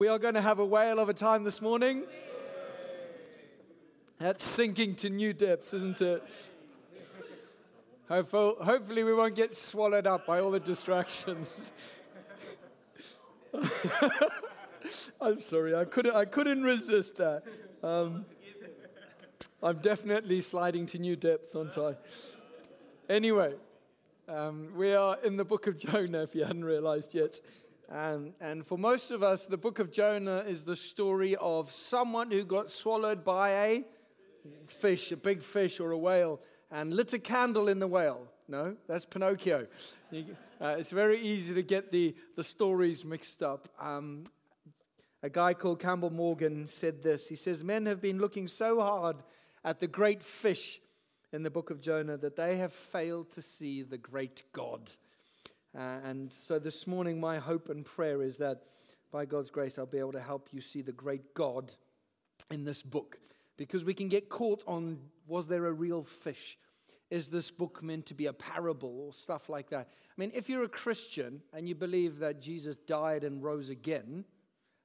We are going to have a whale of a time this morning. That's sinking to new depths, isn't it? Hopefully, we won't get swallowed up by all the distractions. I'm sorry, I couldn't, I couldn't resist that. Um, I'm definitely sliding to new depths, aren't I? Anyway, um, we are in the book of Jonah, if you hadn't realized yet. And, and for most of us, the book of Jonah is the story of someone who got swallowed by a fish, a big fish or a whale, and lit a candle in the whale. No, that's Pinocchio. Uh, it's very easy to get the, the stories mixed up. Um, a guy called Campbell Morgan said this. He says, Men have been looking so hard at the great fish in the book of Jonah that they have failed to see the great God. Uh, and so this morning, my hope and prayer is that by God's grace, I'll be able to help you see the great God in this book. Because we can get caught on was there a real fish? Is this book meant to be a parable or stuff like that? I mean, if you're a Christian and you believe that Jesus died and rose again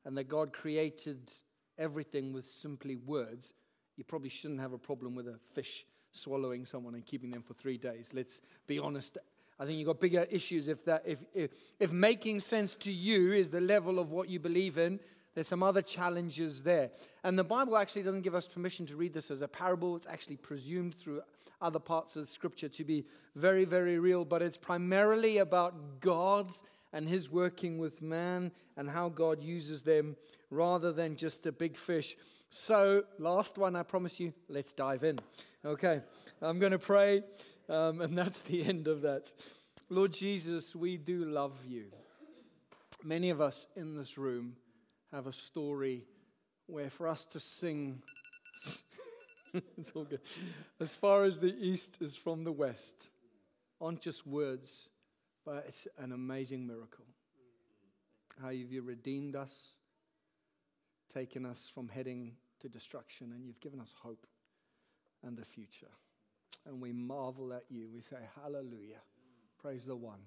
and that God created everything with simply words, you probably shouldn't have a problem with a fish swallowing someone and keeping them for three days. Let's be honest I think you've got bigger issues if, that, if, if, if making sense to you is the level of what you believe in. There's some other challenges there. And the Bible actually doesn't give us permission to read this as a parable. It's actually presumed through other parts of scripture to be very, very real. But it's primarily about God's and His working with man and how God uses them rather than just a big fish. So, last one, I promise you, let's dive in. Okay, I'm going to pray. Um, and that's the end of that. Lord Jesus, we do love you. Many of us in this room have a story where for us to sing, it's all good. As far as the east is from the west, aren't just words, but it's an amazing miracle. How you've redeemed us, taken us from heading to destruction, and you've given us hope and a future and we marvel at you. We say, Hallelujah. Praise the one.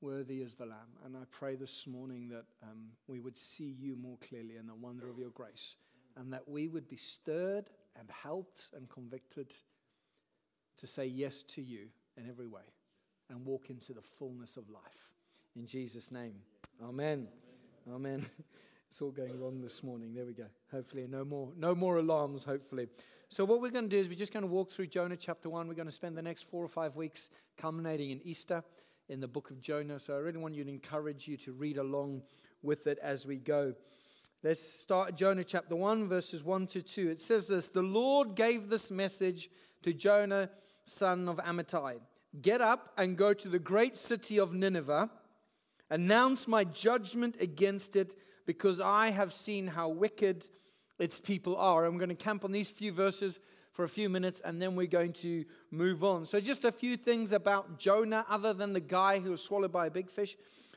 Worthy is the Lamb. And I pray this morning that um, we would see you more clearly in the wonder of your grace, and that we would be stirred and helped and convicted to say yes to you in every way and walk into the fullness of life. In Jesus' name. Amen. Amen. It's all going wrong this morning. There we go. Hopefully, no more, no more alarms, hopefully. So, what we're going to do is we're just going to walk through Jonah chapter 1. We're going to spend the next four or five weeks culminating in Easter in the book of Jonah. So, I really want you to encourage you to read along with it as we go. Let's start Jonah chapter 1, verses 1 to 2. It says this The Lord gave this message to Jonah, son of Amittai Get up and go to the great city of Nineveh, announce my judgment against it, because I have seen how wicked its people are. I'm going to camp on these few verses for a few minutes and then we're going to move on. So, just a few things about Jonah, other than the guy who was swallowed by a big fish.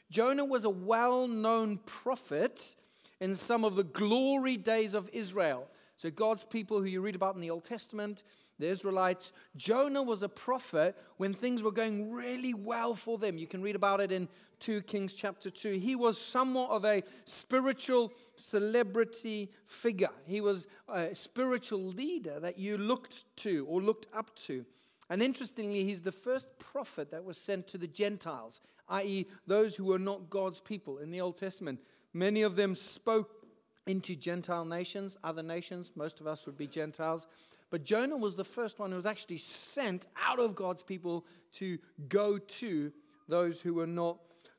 Jonah was a well known prophet in some of the glory days of Israel. So, God's people who you read about in the Old Testament, the Israelites, Jonah was a prophet when things were going really well for them. You can read about it in 2 Kings chapter 2. He was somewhat of a spiritual celebrity figure, he was a spiritual leader that you looked to or looked up to. And interestingly, he's the first prophet that was sent to the Gentiles, i.e., those who were not God's people in the Old Testament. Many of them spoke into Gentile nations, other nations. Most of us would be Gentiles. But Jonah was the first one who was actually sent out of God's people to go to those who were not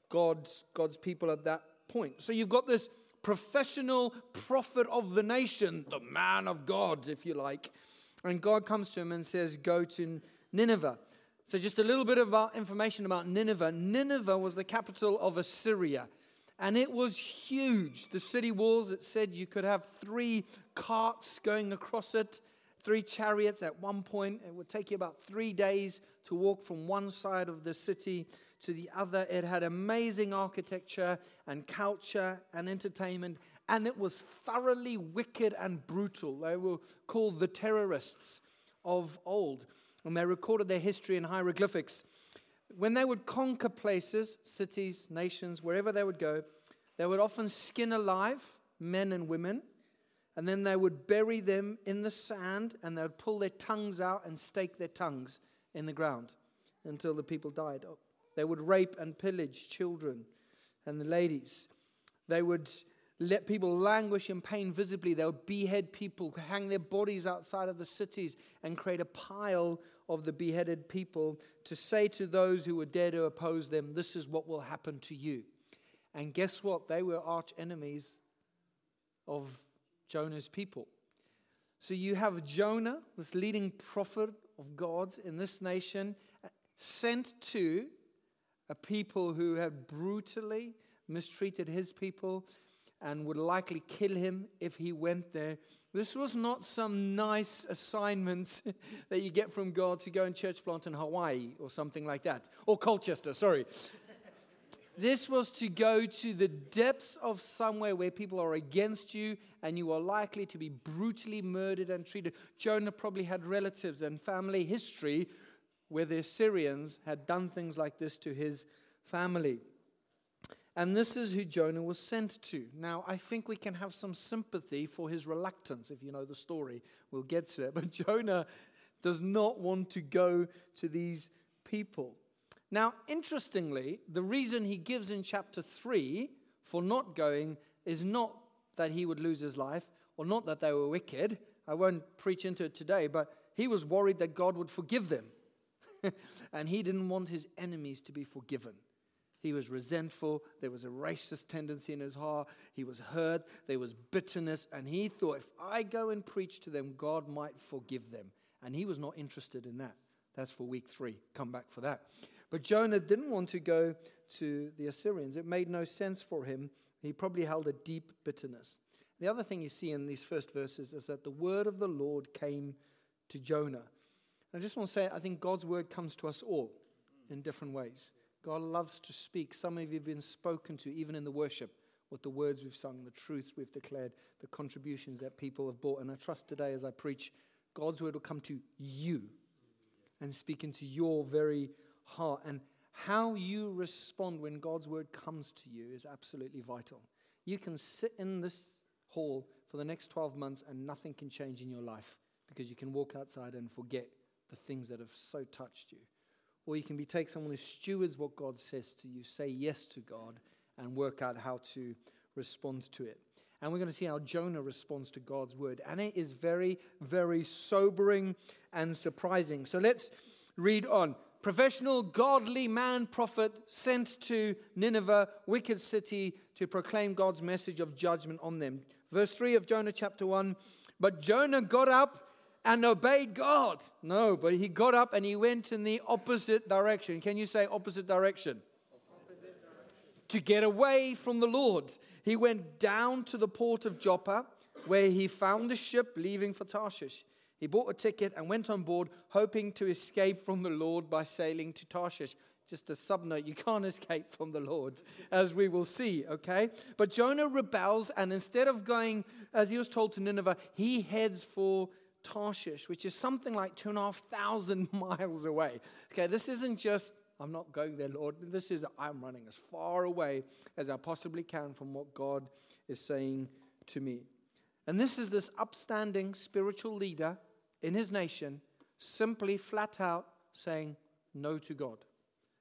God's, God's people at that point. So you've got this professional prophet of the nation, the man of God, if you like. And God comes to him and says, Go to Nineveh. So, just a little bit of uh, information about Nineveh. Nineveh was the capital of Assyria and it was huge. The city walls, it said you could have three carts going across it, three chariots at one point. It would take you about three days to walk from one side of the city to the other. It had amazing architecture and culture and entertainment, and it was thoroughly wicked and brutal. They were called the terrorists of old, and they recorded their history in hieroglyphics when they would conquer places, cities, nations, wherever they would go, They would often skin alive men and women, and then they would bury them in the sand and they would pull their tongues out and stake their tongues in the ground until the people died. They would rape and pillage children and the ladies. They would let people languish in pain visibly. They would behead people, hang their bodies outside of the cities, and create a pile of the beheaded people to say to those who were dare to oppose them, This is what will happen to you. And guess what? They were arch enemies of Jonah's people. So you have Jonah, this leading prophet of God's in this nation, sent to a people who had brutally mistreated his people and would likely kill him if he went there. This was not some nice assignment that you get from God to go and church plant in Hawaii or something like that, or Colchester, sorry. this was to go to the depths of somewhere where people are against you and you are likely to be brutally murdered and treated. Jonah probably had relatives and family history where the Assyrians had done things like this to his family. And this is who Jonah was sent to. Now, I think we can have some sympathy for his reluctance if you know the story. We'll get to it. But Jonah does not want to go to these people. Now, interestingly, the reason he gives in chapter 3 for not going is not that he would lose his life or not that they were wicked. I won't preach into it today, but he was worried that God would forgive them. and he didn't want his enemies to be forgiven. He was resentful. There was a racist tendency in his heart. He was hurt. There was bitterness. And he thought, if I go and preach to them, God might forgive them. And he was not interested in that. That's for week three. Come back for that. But Jonah didn't want to go to the Assyrians. It made no sense for him. He probably held a deep bitterness. The other thing you see in these first verses is that the word of the Lord came to Jonah. I just want to say, I think God's word comes to us all in different ways. God loves to speak. Some of you have been spoken to, even in the worship, with the words we've sung, the truths we've declared, the contributions that people have brought. And I trust today as I preach, God's word will come to you and speak into your very heart. And how you respond when God's word comes to you is absolutely vital. You can sit in this hall for the next 12 months and nothing can change in your life because you can walk outside and forget the things that have so touched you. Or you can be take someone who stewards what God says to you, say yes to God, and work out how to respond to it. And we're going to see how Jonah responds to God's word. And it is very, very sobering and surprising. So let's read on. Professional, godly man prophet sent to Nineveh, wicked city, to proclaim God's message of judgment on them. Verse 3 of Jonah chapter 1. But Jonah got up and obeyed God. No, but he got up and he went in the opposite direction. Can you say opposite direction? Opposite direction. To get away from the Lord. He went down to the port of Joppa where he found a ship leaving for Tarshish. He bought a ticket and went on board, hoping to escape from the Lord by sailing to Tarshish. Just a subnote, you can't escape from the Lord, as we will see, okay? But Jonah rebels, and instead of going, as he was told to Nineveh, he heads for Tarshish, which is something like two and a half thousand miles away. Okay, this isn't just, I'm not going there, Lord. This is, I'm running as far away as I possibly can from what God is saying to me. And this is this upstanding spiritual leader in his nation simply flat out saying no to God.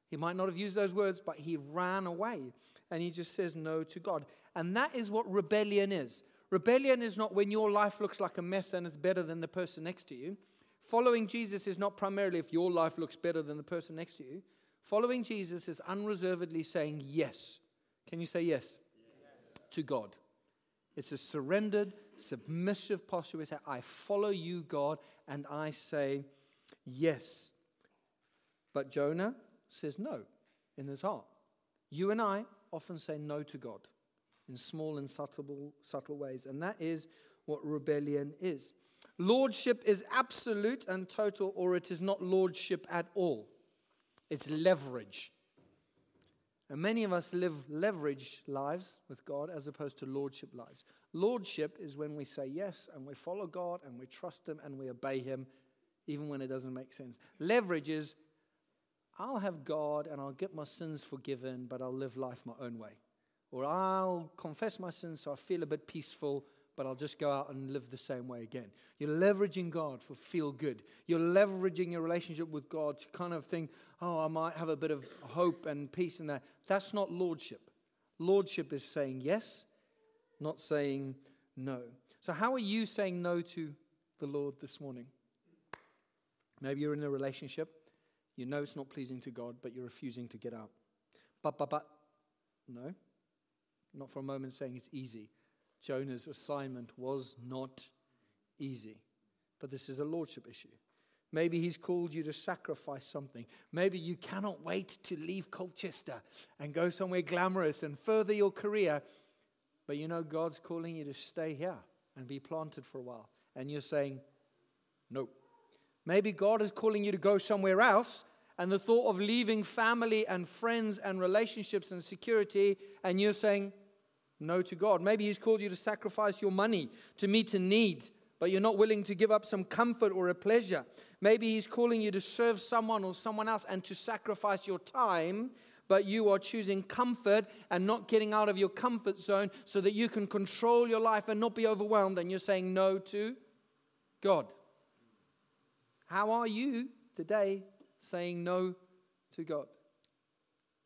He might not have used those words, but he ran away and he just says no to God. And that is what rebellion is. Rebellion is not when your life looks like a mess and it's better than the person next to you. Following Jesus is not primarily if your life looks better than the person next to you. Following Jesus is unreservedly saying yes. Can you say yes? yes. To God. It's a surrendered, submissive posture. We say, I follow you, God, and I say yes. But Jonah says no in his heart. You and I often say no to God in small and subtle, subtle ways. And that is what rebellion is. Lordship is absolute and total, or it is not lordship at all. It's leverage. And many of us live leverage lives with God as opposed to lordship lives. Lordship is when we say yes and we follow God and we trust Him and we obey Him, even when it doesn't make sense. Leverage is I'll have God and I'll get my sins forgiven, but I'll live life my own way Or I'll confess my sins so I feel a bit peaceful, but I'll just go out and live the same way again. You're leveraging God for feel good. You're leveraging your relationship with God to kind of think, oh, I might have a bit of hope and peace in that. That's not lordship. Lordship is saying yes, not saying no. So, how are you saying no to the Lord this morning? Maybe you're in a relationship, you know it's not pleasing to God, but you're refusing to get out. But, but, but, no, not for a moment saying it's easy. Jonah's assignment was not easy. But this is a lordship issue. Maybe he's called you to sacrifice something. Maybe you cannot wait to leave Colchester and go somewhere glamorous and further your career. But you know, God's calling you to stay here and be planted for a while. And you're saying, nope. Maybe God is calling you to go somewhere else. And the thought of leaving family and friends and relationships and security, and you're saying, no to God. Maybe He's called you to sacrifice your money to meet a need, but you're not willing to give up some comfort or a pleasure. Maybe He's calling you to serve someone or someone else and to sacrifice your time, but you are choosing comfort and not getting out of your comfort zone so that you can control your life and not be overwhelmed, and you're saying no to God. How are you today saying no to God?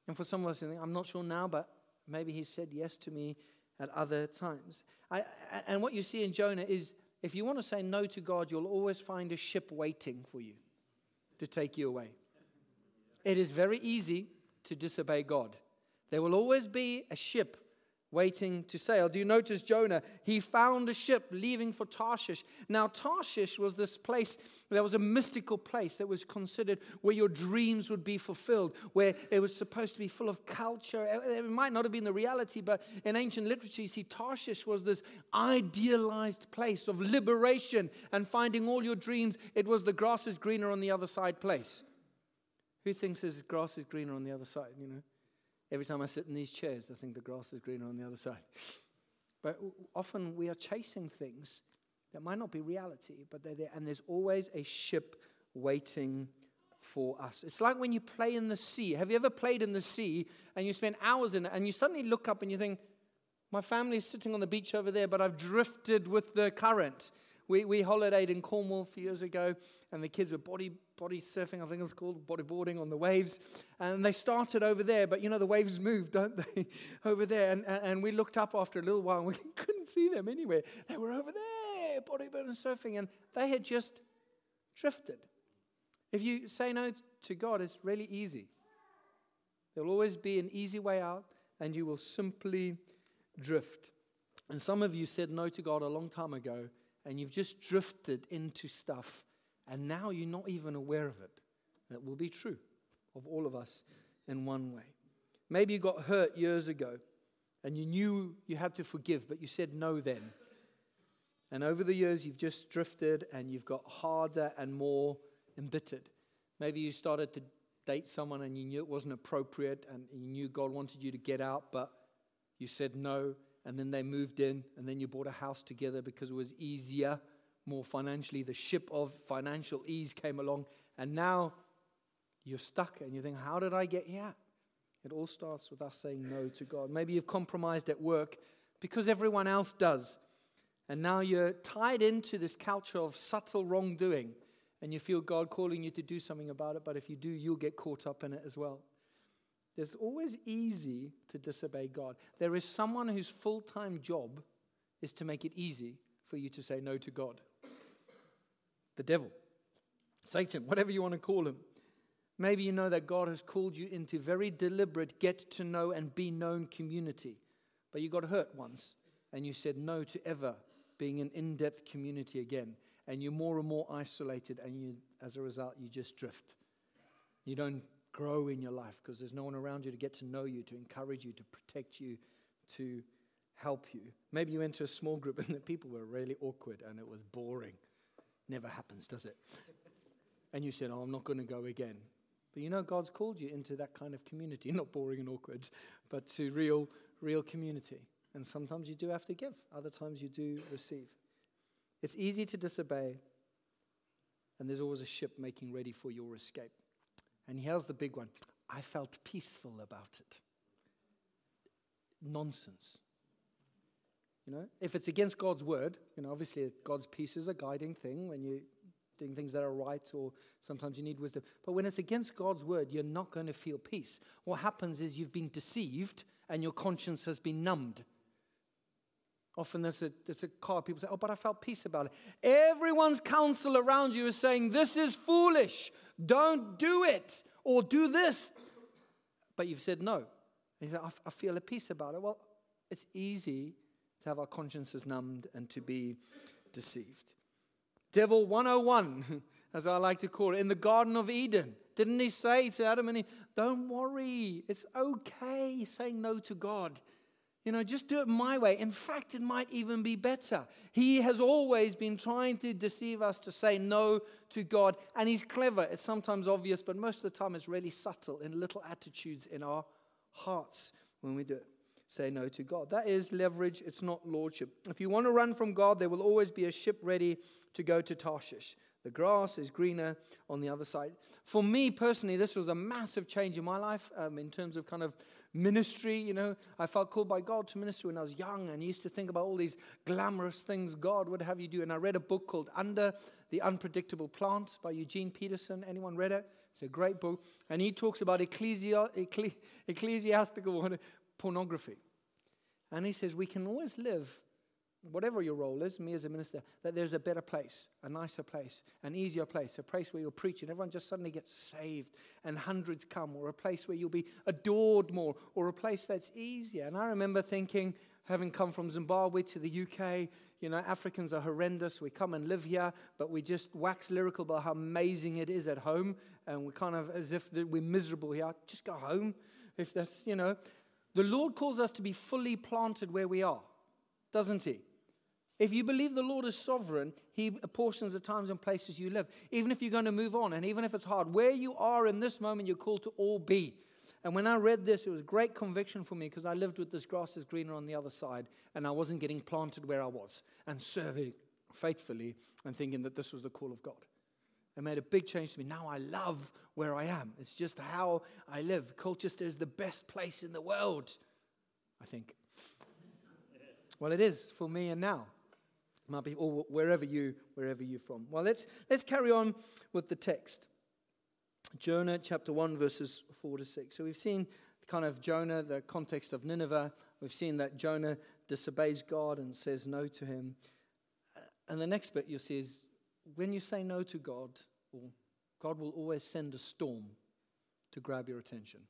And for some of us, I'm not sure now, but Maybe he said yes to me at other times. I, and what you see in Jonah is if you want to say no to God, you'll always find a ship waiting for you to take you away. It is very easy to disobey God. There will always be a ship waiting to sail. Do you notice Jonah? He found a ship leaving for Tarshish. Now, Tarshish was this place, there was a mystical place that was considered where your dreams would be fulfilled, where it was supposed to be full of culture. It might not have been the reality, but in ancient literature, you see, Tarshish was this idealized place of liberation and finding all your dreams. It was the grass is greener on the other side place. Who thinks this grass is greener on the other side, you know? Every time I sit in these chairs, I think the grass is greener on the other side. But often we are chasing things that might not be reality, but they're there. And there's always a ship waiting for us. It's like when you play in the sea. Have you ever played in the sea and you spend hours in it and you suddenly look up and you think, my family's sitting on the beach over there, but I've drifted with the current. We, we holidayed in Cornwall a few years ago, and the kids were body, body surfing, I think it's called, bodyboarding on the waves. And they started over there, but you know, the waves move, don't they? over there. And, and we looked up after a little while, and we couldn't see them anywhere. They were over there, bodyboarding and surfing, and they had just drifted. If you say no to God, it's really easy. There will always be an easy way out, and you will simply drift. And some of you said no to God a long time ago, and you've just drifted into stuff, and now you're not even aware of it. That will be true of all of us in one way. Maybe you got hurt years ago and you knew you had to forgive, but you said no then. And over the years, you've just drifted and you've got harder and more embittered. Maybe you started to date someone and you knew it wasn't appropriate and you knew God wanted you to get out, but you said no and then they moved in, and then you bought a house together because it was easier, more financially. The ship of financial ease came along, and now you're stuck and you think, How did I get here? It all starts with us saying no to God. Maybe you've compromised at work because everyone else does. And now you're tied into this culture of subtle wrongdoing, and you feel God calling you to do something about it, but if you do, you'll get caught up in it as well. It's always easy to disobey God. There is someone whose full time job is to make it easy for you to say no to God. The devil, Satan, whatever you want to call him. Maybe you know that God has called you into very deliberate get to know and be known community, but you got hurt once and you said no to ever being an in depth community again. And you're more and more isolated, and you, as a result, you just drift. You don't grow in your life because there's no one around you to get to know you, to encourage you, to protect you, to help you. Maybe you went to a small group and the people were really awkward and it was boring. Never happens, does it? And you said, Oh, I'm not going to go again. But you know, God's called you into that kind of community, not boring and awkward, but to real, real community. And sometimes you do have to give, other times you do receive. It's easy to disobey, and there's always a ship making ready for your escape. And here's the big one I felt peaceful about it. nonsense. You know, if it's against God's word, you know, obviously God's peace is a guiding thing when you're doing things that are right or sometimes you need wisdom. But when it's against God's word, you're not going to feel peace. What happens is you've been deceived and your conscience has been numbed. Often there's a, there's a card, people say, Oh, but I felt peace about it. Everyone's counsel around you is saying, This is foolish. Don't do it. Or do this. But you've said no. And you say, I feel a peace about it. Well, it's easy to have our consciences numbed and to be deceived. Devil 101, as I like to call it, in the Garden of Eden. Didn't he say to Adam and Eve, Don't worry, it's okay saying no to God. You know, just do it my way. In fact, it might even be better. He has always been trying to deceive us to say no to God, and he's clever. It's sometimes obvious, but most of the time it's really subtle in little attitudes in our hearts when we do it. Say no to God. That is leverage, it's not lordship. If you want to run from God, there will always be a ship ready to go to Tarshish. The grass is greener on the other side. For me personally, this was a massive change in my life um, in terms of kind of ministry. You know, I felt called by God to ministry when I was young and used to think about all these glamorous things God would have you do. And I read a book called Under the Unpredictable Plant by Eugene Peterson. Anyone read it? It's a great book. And he talks about ecclesi- ecclesiastical pornography. And he says we can always live whatever your role is, me as a minister, that there's a better place, a nicer place, an easier place, a place where you'll preach and everyone just suddenly gets saved and hundreds come, or a place where you'll be adored more, or a place that's easier. And I remember thinking, having come from Zimbabwe to the UK, you know, Africans are horrendous. We come and live here, but we just wax lyrical about how amazing it is at home, and we're kind of as if we're miserable here. Just go home, if that's, you know. The Lord calls us to be fully planted where we are, doesn't He? If you believe the Lord is sovereign, He apportions the times and places you live. Even if you're going to move on, and even if it's hard, where you are in this moment, you're called to all be. And when I read this, it was great conviction for me because I lived with this grass is greener on the other side, and I wasn't getting planted where I was and serving faithfully and thinking that this was the call of God. It made a big change to me. Now I love where I am. It's just how I live. Colchester is the best place in the world, I think. Well, it is for me and now. Might be, or wherever you wherever you're from. Well, let's let's carry on with the text. Jonah chapter one verses four to six. So we've seen kind of Jonah, the context of Nineveh. We've seen that Jonah disobeys God and says no to him. Uh, and the next bit you'll see is when you say no to God, God will always send a storm to grab your attention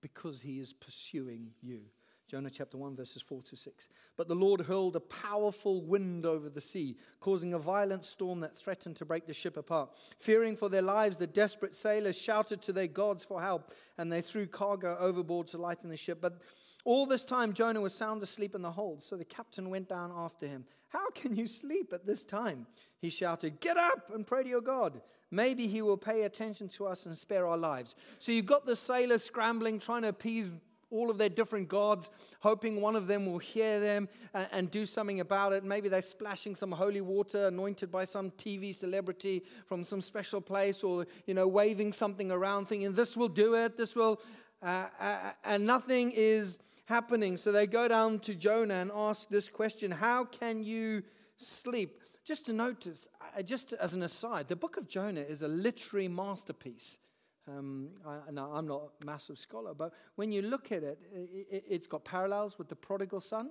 because he is pursuing you. Jonah chapter 1, verses 4 to 6. But the Lord hurled a powerful wind over the sea, causing a violent storm that threatened to break the ship apart. Fearing for their lives, the desperate sailors shouted to their gods for help, and they threw cargo overboard to lighten the ship. But all this time, Jonah was sound asleep in the hold, so the captain went down after him. How can you sleep at this time? He shouted, Get up and pray to your God. Maybe he will pay attention to us and spare our lives. So you've got the sailors scrambling, trying to appease all of their different gods, hoping one of them will hear them and, and, do something about it. Maybe they're splashing some holy water anointed by some TV celebrity from some special place, or you know, waving something around, thinking this will do it. This will, uh, uh, and nothing is happening. So they go down to Jonah and ask this question: How can you sleep? Just to notice, uh, just as an aside, the book of Jonah is a literary masterpiece. Um, I, now, I'm not a massive scholar, but when you look at it, it, it's got parallels with the prodigal son.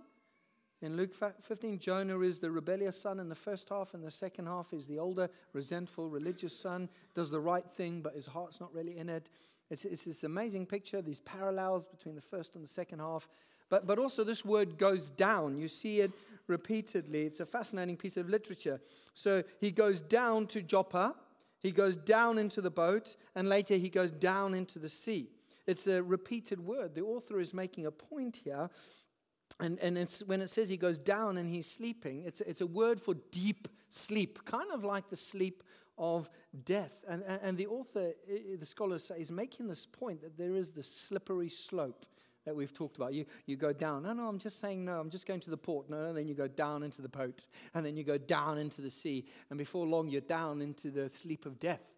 In Luke 15, Jonah is the rebellious son in the first half, and the second half is the older, resentful, religious son, does the right thing, but his heart's not really in it. It's, it's this amazing picture, these parallels between the first and the second half. But, but also, this word goes down. You see it repeatedly. It's a fascinating piece of literature. So he goes down to Joppa, he goes down into the boat, and later he goes down into the sea. It's a repeated word. The author is making a point here. And, and it's, when it says he goes down and he's sleeping, it's, it's a word for deep sleep, kind of like the sleep of death. And, and, the author, the scholars say, is making this point that there is this slippery slope that we've talked about. You, you go down. No, no, I'm just saying no. I'm just going to the port. No, no, then you go down into the boat. And then you go down into the sea. And before long, you're down into the sleep of death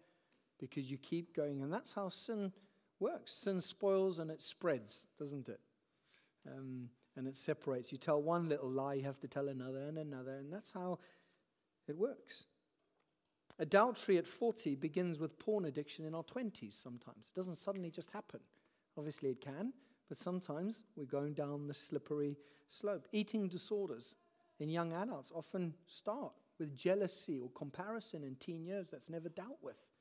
because you keep going. And that's how sin works. Sin spoils and it spreads, doesn't it? Um, and it separates. You tell one little lie, you have to tell another and another, and that's how it works. Adultery at 40 begins with porn addiction in our 20s sometimes. It doesn't suddenly just happen. Obviously, it can, but sometimes we're going down the slippery slope. Eating disorders in young adults often start with jealousy or comparison in teen years that's never dealt with.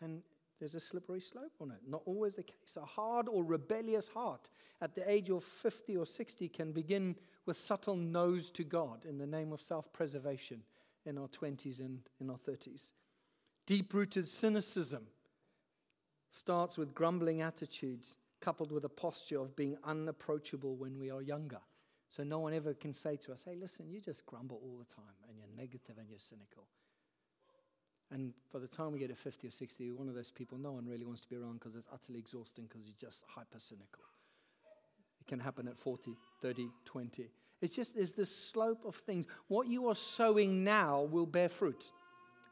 And there's a slippery slope on it. Not always the case. A hard or rebellious heart at the age of 50 or 60 can begin with subtle no's to God in the name of self preservation in our 20s and in our 30s. Deep rooted cynicism starts with grumbling attitudes coupled with a posture of being unapproachable when we are younger. So no one ever can say to us, hey, listen, you just grumble all the time and you're negative and you're cynical. And by the time we get to 50 or 60, one of those people no one really wants to be around because it's utterly exhausting because you're just hyper cynical. It can happen at 40, 30, 20. It's just, there's this slope of things. What you are sowing now will bear fruit.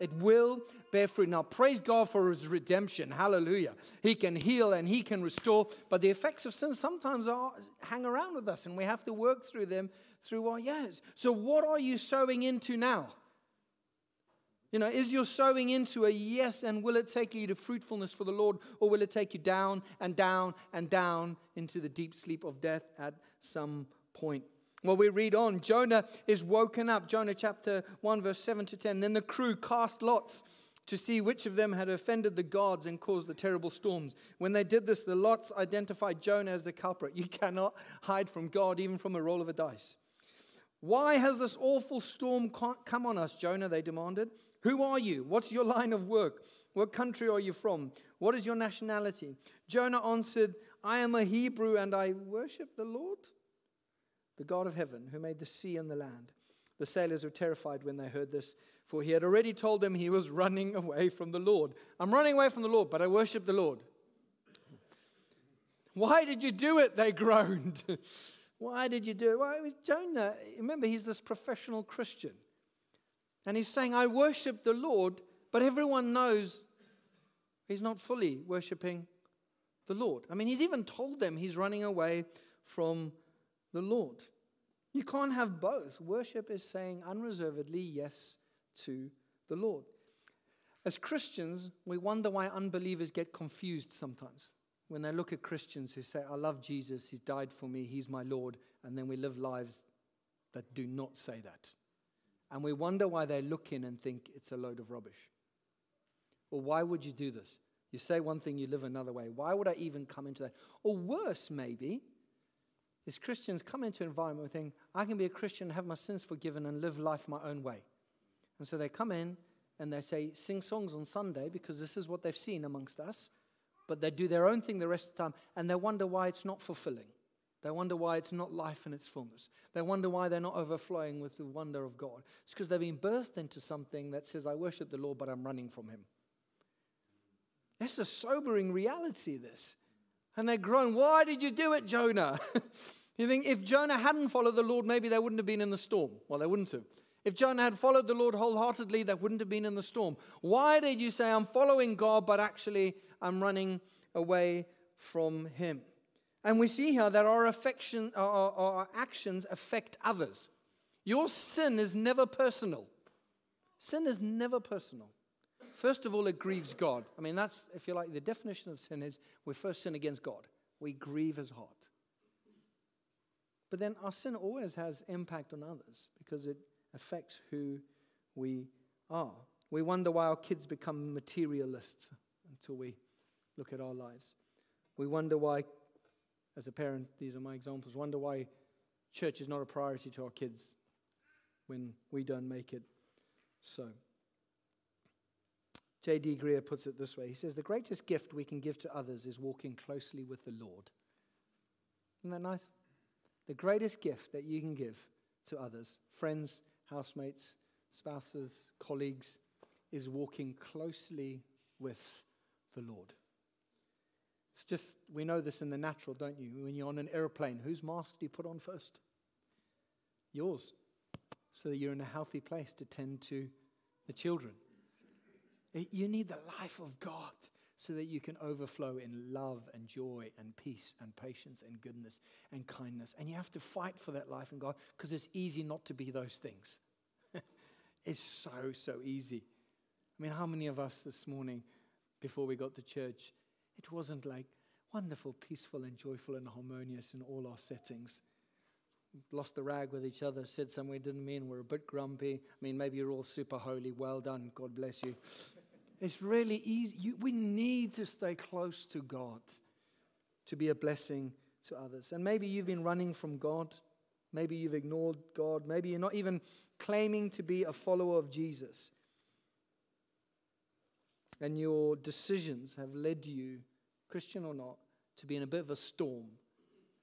It will bear fruit. Now, praise God for his redemption. Hallelujah. He can heal and he can restore, but the effects of sin sometimes are, hang around with us and we have to work through them through our years. So, what are you sowing into now? You know, is your sowing into a yes and will it take you to fruitfulness for the Lord or will it take you down and down and down into the deep sleep of death at some point? Well, we read on. Jonah is woken up. Jonah chapter 1, verse 7 to 10. Then the crew cast lots to see which of them had offended the gods and caused the terrible storms. When they did this, the lots identified Jonah as the culprit. You cannot hide from God, even from a roll of a dice. Why has this awful storm come on us, Jonah? They demanded. Who are you? What's your line of work? What country are you from? What is your nationality? Jonah answered, I am a Hebrew and I worship the Lord, the God of heaven, who made the sea and the land. The sailors were terrified when they heard this, for he had already told them he was running away from the Lord. I'm running away from the Lord, but I worship the Lord. Why did you do it? They groaned. Why did you do it? It was Jonah. Remember, he's this professional Christian. And he's saying, I worship the Lord, but everyone knows he's not fully worshiping the Lord. I mean, he's even told them he's running away from the Lord. You can't have both. Worship is saying unreservedly yes to the Lord. As Christians, we wonder why unbelievers get confused sometimes when they look at Christians who say, I love Jesus, He's died for me, He's my Lord, and then we live lives that do not say that. And we wonder why they look in and think it's a load of rubbish. Or why would you do this? You say one thing, you live another way. Why would I even come into that? Or worse, maybe, is Christians come into an environment and think, I can be a Christian, have my sins forgiven, and live life my own way. And so they come in and they say, sing songs on Sunday because this is what they've seen amongst us but they do their own thing the rest of the time, and they wonder why it's not fulfilling. They wonder why it's not life in its fullness. They wonder why they're not overflowing with the wonder of God. It's because they've been birthed into something that says, I worship the Lord, but I'm running from Him. It's a sobering reality, this. And they're grown. Why did you do it, Jonah? you think if Jonah hadn't followed the Lord, maybe they wouldn't have been in the storm. Well, they wouldn't have. If Jonah had followed the Lord wholeheartedly, that wouldn't have been in the storm. Why did you say, I'm following God, but actually I'm running away from Him? And we see here that our, affection, our, our actions affect others. Your sin is never personal. Sin is never personal. First of all, it grieves God. I mean, that's, if you like, the definition of sin is we first sin against God. We grieve his heart. But then our sin always has impact on others because it affects who we are. We wonder why our kids become materialists until we look at our lives. We wonder why, as a parent, these are my examples, wonder why church is not a priority to our kids when we don't make it so. J.D. Greear puts it this way He says, The greatest gift we can give to others is walking closely with the Lord. Isn't that nice? The greatest gift that you can give to others, friends, housemates, spouses, colleagues, is walking closely with the Lord. It's just, we know this in the natural, don't you? When you're on an airplane, whose mask do you put on first? Yours. So that you're in a healthy place to tend to the children. You need the life of God so that you can overflow in love and joy and peace and patience and goodness and kindness. And you have to fight for that life in God because it's easy not to be those things. it's so, so easy. I mean, how many of us this morning, before we got to church, it wasn't like wonderful, peaceful, and joyful and harmonious in all our settings? Lost the rag with each other, said something we didn't mean, we're a bit grumpy. I mean, maybe you're all super holy. Well done. God bless you. It's really easy. You, we need to stay close to God to be a blessing to others. And maybe you've been running from God. Maybe you've ignored God. Maybe you're not even claiming to be a follower of Jesus. And your decisions have led you, Christian or not, to be in a bit of a storm.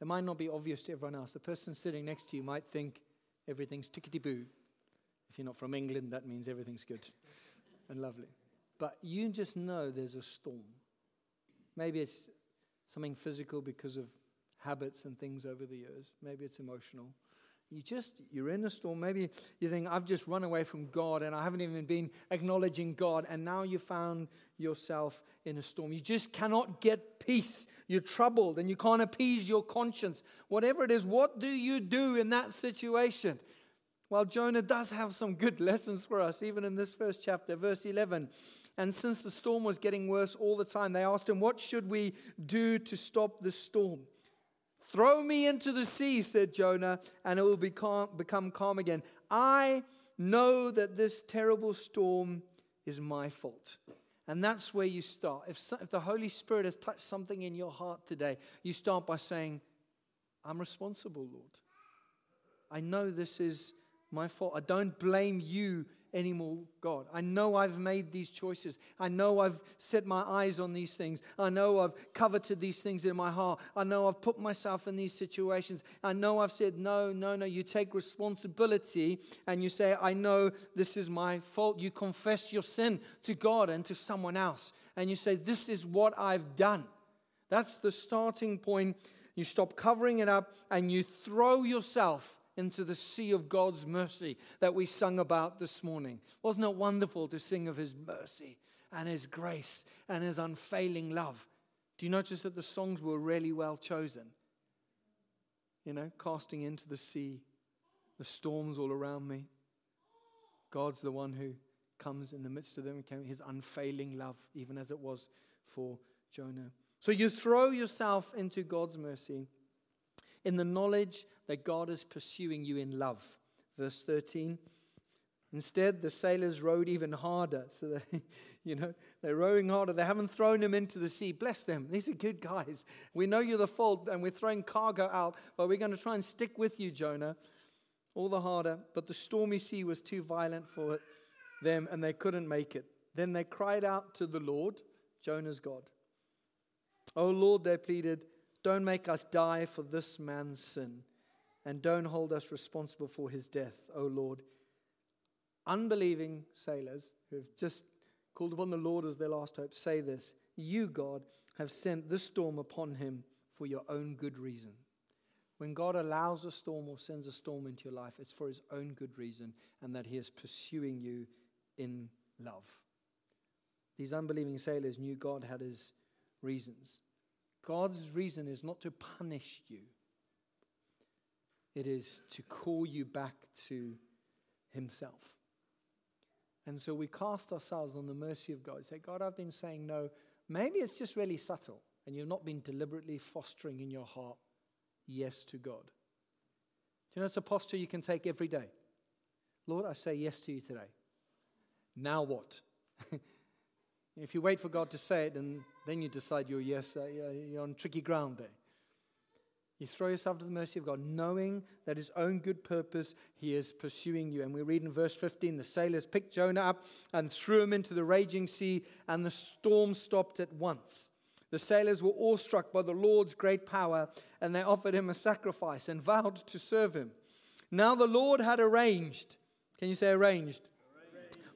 It might not be obvious to everyone else. The person sitting next to you might think everything's tickety boo. If you're not from England, that means everything's good and lovely. But you just know there's a storm. Maybe it's something physical because of habits and things over the years. Maybe it's emotional. You just, you're in a storm. Maybe you think, I've just run away from God and I haven't even been acknowledging God. And now you found yourself in a storm. You just cannot get peace. You're troubled and you can't appease your conscience. Whatever it is, what do you do in that situation? Well, Jonah does have some good lessons for us, even in this first chapter, verse 11. And since the storm was getting worse all the time, they asked him, What should we do to stop the storm? Throw me into the sea, said Jonah, and it will become, become calm again. I know that this terrible storm is my fault. And that's where you start. If, so, if the Holy Spirit has touched something in your heart today, you start by saying, I'm responsible, Lord. I know this is my fault. I don't blame you anymore, God. I know I've made these choices. I know I've set my eyes on these things. I know I've coveted these things in my heart. I know I've put myself in these situations. I know I've said, no, no, no. You take responsibility and you say, I know this is my fault. You confess your sin to God and to someone else. And you say, this is what I've done. That's the starting point. You stop covering it up and you throw yourself into the sea of God's mercy that we sung about this morning. Wasn't it wonderful to sing of His mercy and His grace and His unfailing love? Do you notice that the songs were really well chosen? You know, casting into the sea, the storms all around me. God's the one who comes in the midst of them, his unfailing love, even as it was for Jonah. So you throw yourself into God's mercy in the knowledge that God is pursuing you in love. Verse 13. Instead, the sailors rowed even harder. So they, you know, they're rowing harder. They haven't thrown him into the sea. Bless them. These are good guys. We know you're the fault, and we're throwing cargo out, but we're going to try and stick with you, Jonah. All the harder. But the stormy sea was too violent for them, and they couldn't make it. Then they cried out to the Lord, Jonah's God. Oh Lord, they pleaded, don't make us die for this man's sin, and don't hold us responsible for his death, O Lord. Unbelieving sailors who have just called upon the Lord as their last hope say this You, God, have sent this storm upon him for your own good reason. When God allows a storm or sends a storm into your life, it's for his own good reason and that he is pursuing you in love. These unbelieving sailors knew God had his reasons. God's reason is not to punish you, it is to call you back to Himself. And so we cast ourselves on the mercy of God. Say, God, I've been saying no. Maybe it's just really subtle, and you've not been deliberately fostering in your heart yes to God. Do you know it's a posture you can take every day? Lord, I say yes to you today. Now what? if you wait for God to say it, then then you decide you're yes, uh, you're on tricky ground there. You throw yourself to the mercy of God, knowing that His own good purpose He is pursuing you. And we read in verse 15 the sailors picked Jonah up and threw him into the raging sea, and the storm stopped at once. The sailors were awestruck by the Lord's great power, and they offered him a sacrifice and vowed to serve him. Now the Lord had arranged, can you say arranged?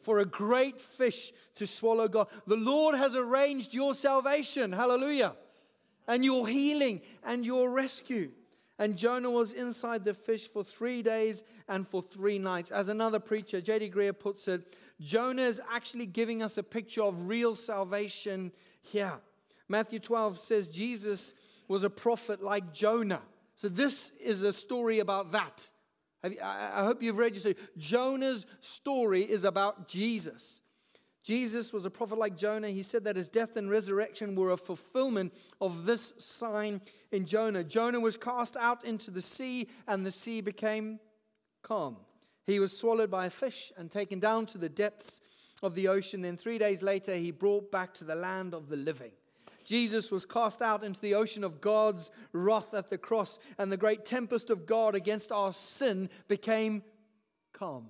For a great fish to swallow God. The Lord has arranged your salvation. Hallelujah. And your healing and your rescue. And Jonah was inside the fish for three days and for three nights. As another preacher, J.D. Greear, puts it, Jonah is actually giving us a picture of real salvation here. Matthew 12 says Jesus was a prophet like Jonah. So this is a story about that. I hope you've read your story. Jonah's story is about Jesus. Jesus was a prophet like Jonah. He said that his death and resurrection were a fulfillment of this sign in Jonah. Jonah was cast out into the sea, and the sea became calm. He was swallowed by a fish and taken down to the depths of the ocean. Then, three days later, he brought back to the land of the living. Jesus was cast out into the ocean of God's wrath at the cross, and the great tempest of God against our sin became calm.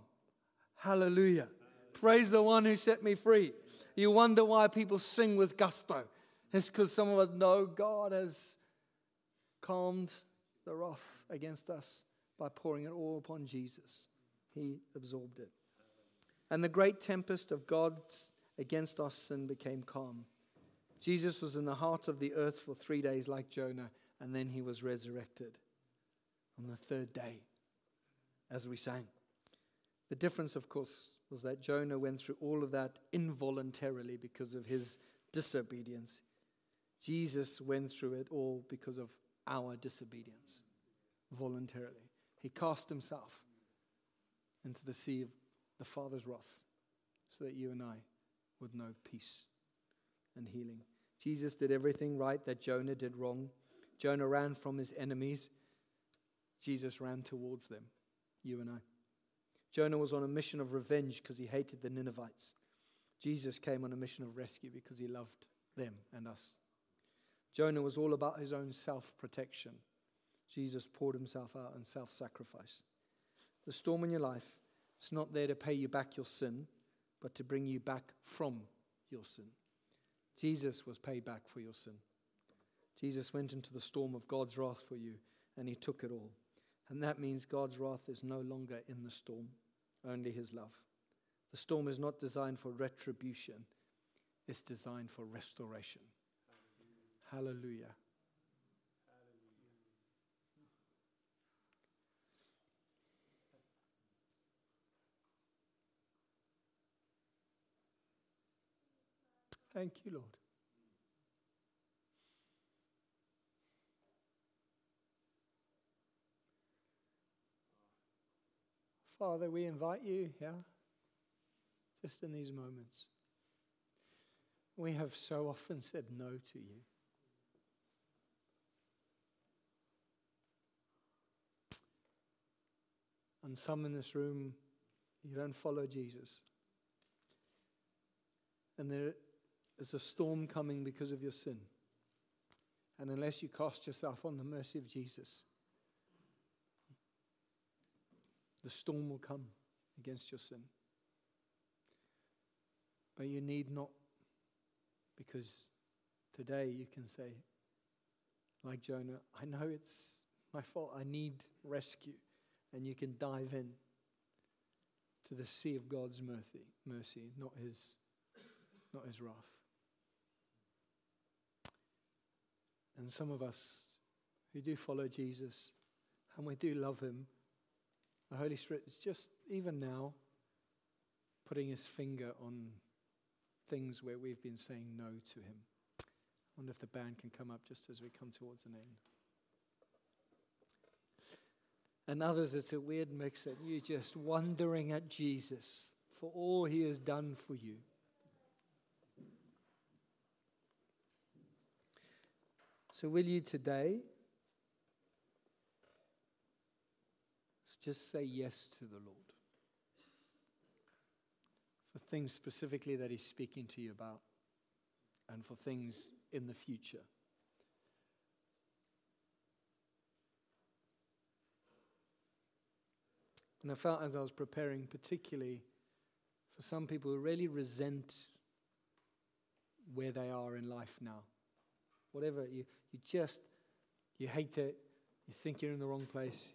Hallelujah. Praise the one who set me free. You wonder why people sing with gusto. It's because some of us know God has calmed the wrath against us by pouring it all upon Jesus. He absorbed it. And the great tempest of God against our sin became calm. Jesus was in the heart of the earth for three days, like Jonah, and then he was resurrected on the third day, as we sang. The difference, of course, was that Jonah went through all of that involuntarily because of his disobedience. Jesus went through it all because of our disobedience, voluntarily. He cast himself into the sea of the Father's wrath so that you and I would know peace and healing. Jesus did everything right that Jonah did wrong. Jonah ran from his enemies. Jesus ran towards them, you and I. Jonah was on a mission of revenge because he hated the Ninevites. Jesus came on a mission of rescue because he loved them and us. Jonah was all about his own self protection. Jesus poured himself out in self sacrifice. The storm in your life, it's not there to pay you back your sin, but to bring you back from your sin. Jesus was paid back for your sin. Jesus went into the storm of God's wrath for you, and he took it all. And that means God's wrath is no longer in the storm, only his love. The storm is not designed for retribution, it's designed for restoration. Hallelujah. Thank you, Lord. Father, we invite you here, yeah, just in these moments. We have so often said no to you. And some in this room, you don't follow Jesus. And there there's a storm coming because of your sin. And unless you cast yourself on the mercy of Jesus, the storm will come against your sin. But you need not, because today you can say, like Jonah, I know it's my fault. I need rescue. And you can dive in to the sea of God's mercy, mercy, not his, not his wrath. And some of us who do follow Jesus and we do love him, the Holy Spirit is just, even now, putting his finger on things where we've been saying no to him. I wonder if the band can come up just as we come towards an end. And others, it's a weird mix of you just wondering at Jesus for all he has done for you. So, will you today just say yes to the Lord for things specifically that He's speaking to you about and for things in the future? And I felt as I was preparing, particularly for some people who really resent where they are in life now. Whatever, you, you just, you hate it, you think you're in the wrong place.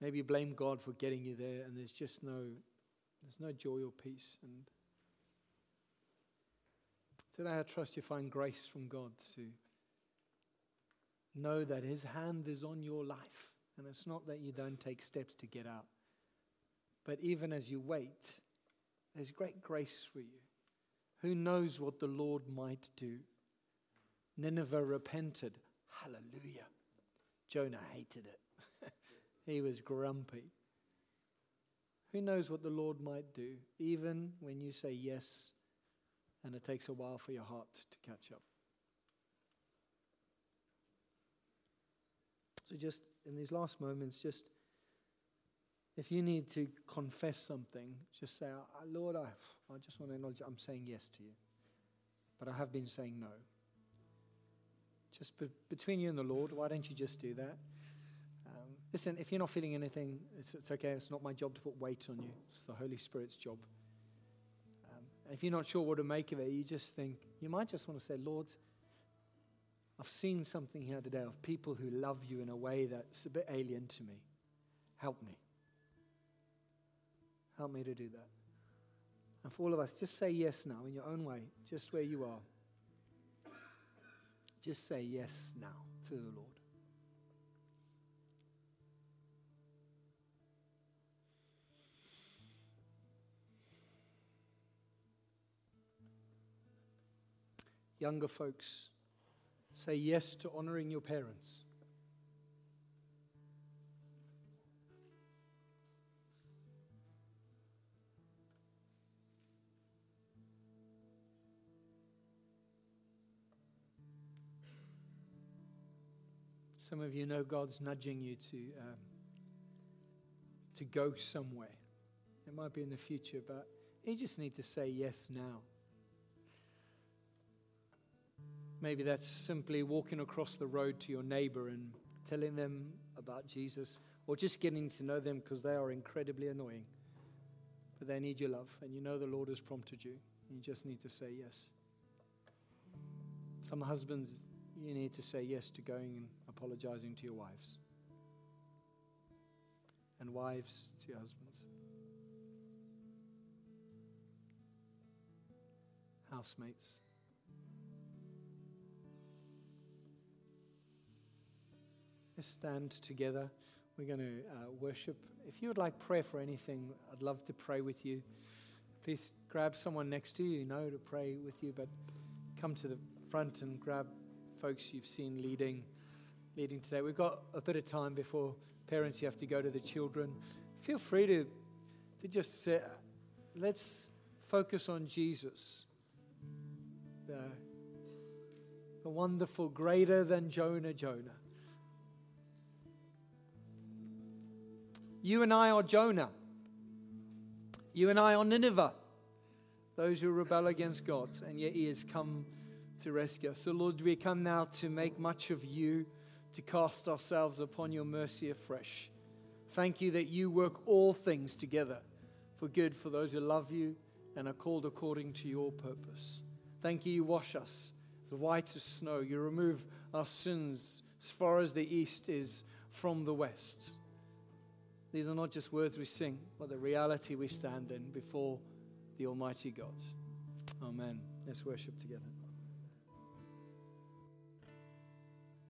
Maybe you blame God for getting you there, and there's just no, there's no joy or peace. And today, I trust you find grace from God to know that His hand is on your life, and it's not that you don't take steps to get out. But even as you wait, there's great grace for you Who knows what the Lord might do? Nineveh repented. Hallelujah. Jonah hated it. he was grumpy. Who knows what the Lord might do, even when you say yes and it takes a while for your heart to catch up? So, just in these last moments, just if you need to confess something, just say, ah, Lord, I, I just want to acknowledge I'm saying yes to you. But I have been saying no. Just be- between you and the Lord, why don't you just do that? Um, listen, if you're not feeling anything, it's, it's, okay. It's not my job to put weight on you, it's the Holy Spirit's job. Um, if you're not sure what to make of it, you just think, you might just want to say, Lord, I've seen something here today of people who love you in a way that's a bit alien to me. Help me. Help me to do that. And for all of us, just say yes now in your own way, just where you are. Just say yes now to the Lord. Younger folks, say yes to honoring your parents. Some of you know God's nudging you to, um, to go somewhere. It might be in the future, but you just need to say yes now. Maybe that's simply walking across the road to your neighbor and telling them about Jesus, or just getting to know them because they are incredibly annoying. But they need your love, and you know the Lord has prompted you. You just need to say yes. Some husbands, you need to say yes to going and apologizing to your wives. And wives to your husbands. Housemates. Let's stand together. We're going to uh, worship. If you would like prayer for anything, I'd love to pray with you. Please grab someone next to you, you know, to pray with you, but come to the front and grab folks you've seen leading leading today. We've got a bit of time before parents, you have to go to the children. Feel free to, to just say, let's focus on Jesus, the, the wonderful, greater than Jonah, Jonah. You and I are Jonah. You and I are Nineveh, those who rebel against God, and yet He has come to rescue us. So, Lord, we come now to make much of you to cast ourselves upon your mercy afresh. Thank you that you work all things together for good for those who love you and are called according to your purpose. Thank you, you wash us as white as snow. You remove our sins as far as the east is from the west. These are not just words we sing, but the reality we stand in before the Almighty God. Amen. Let's worship together.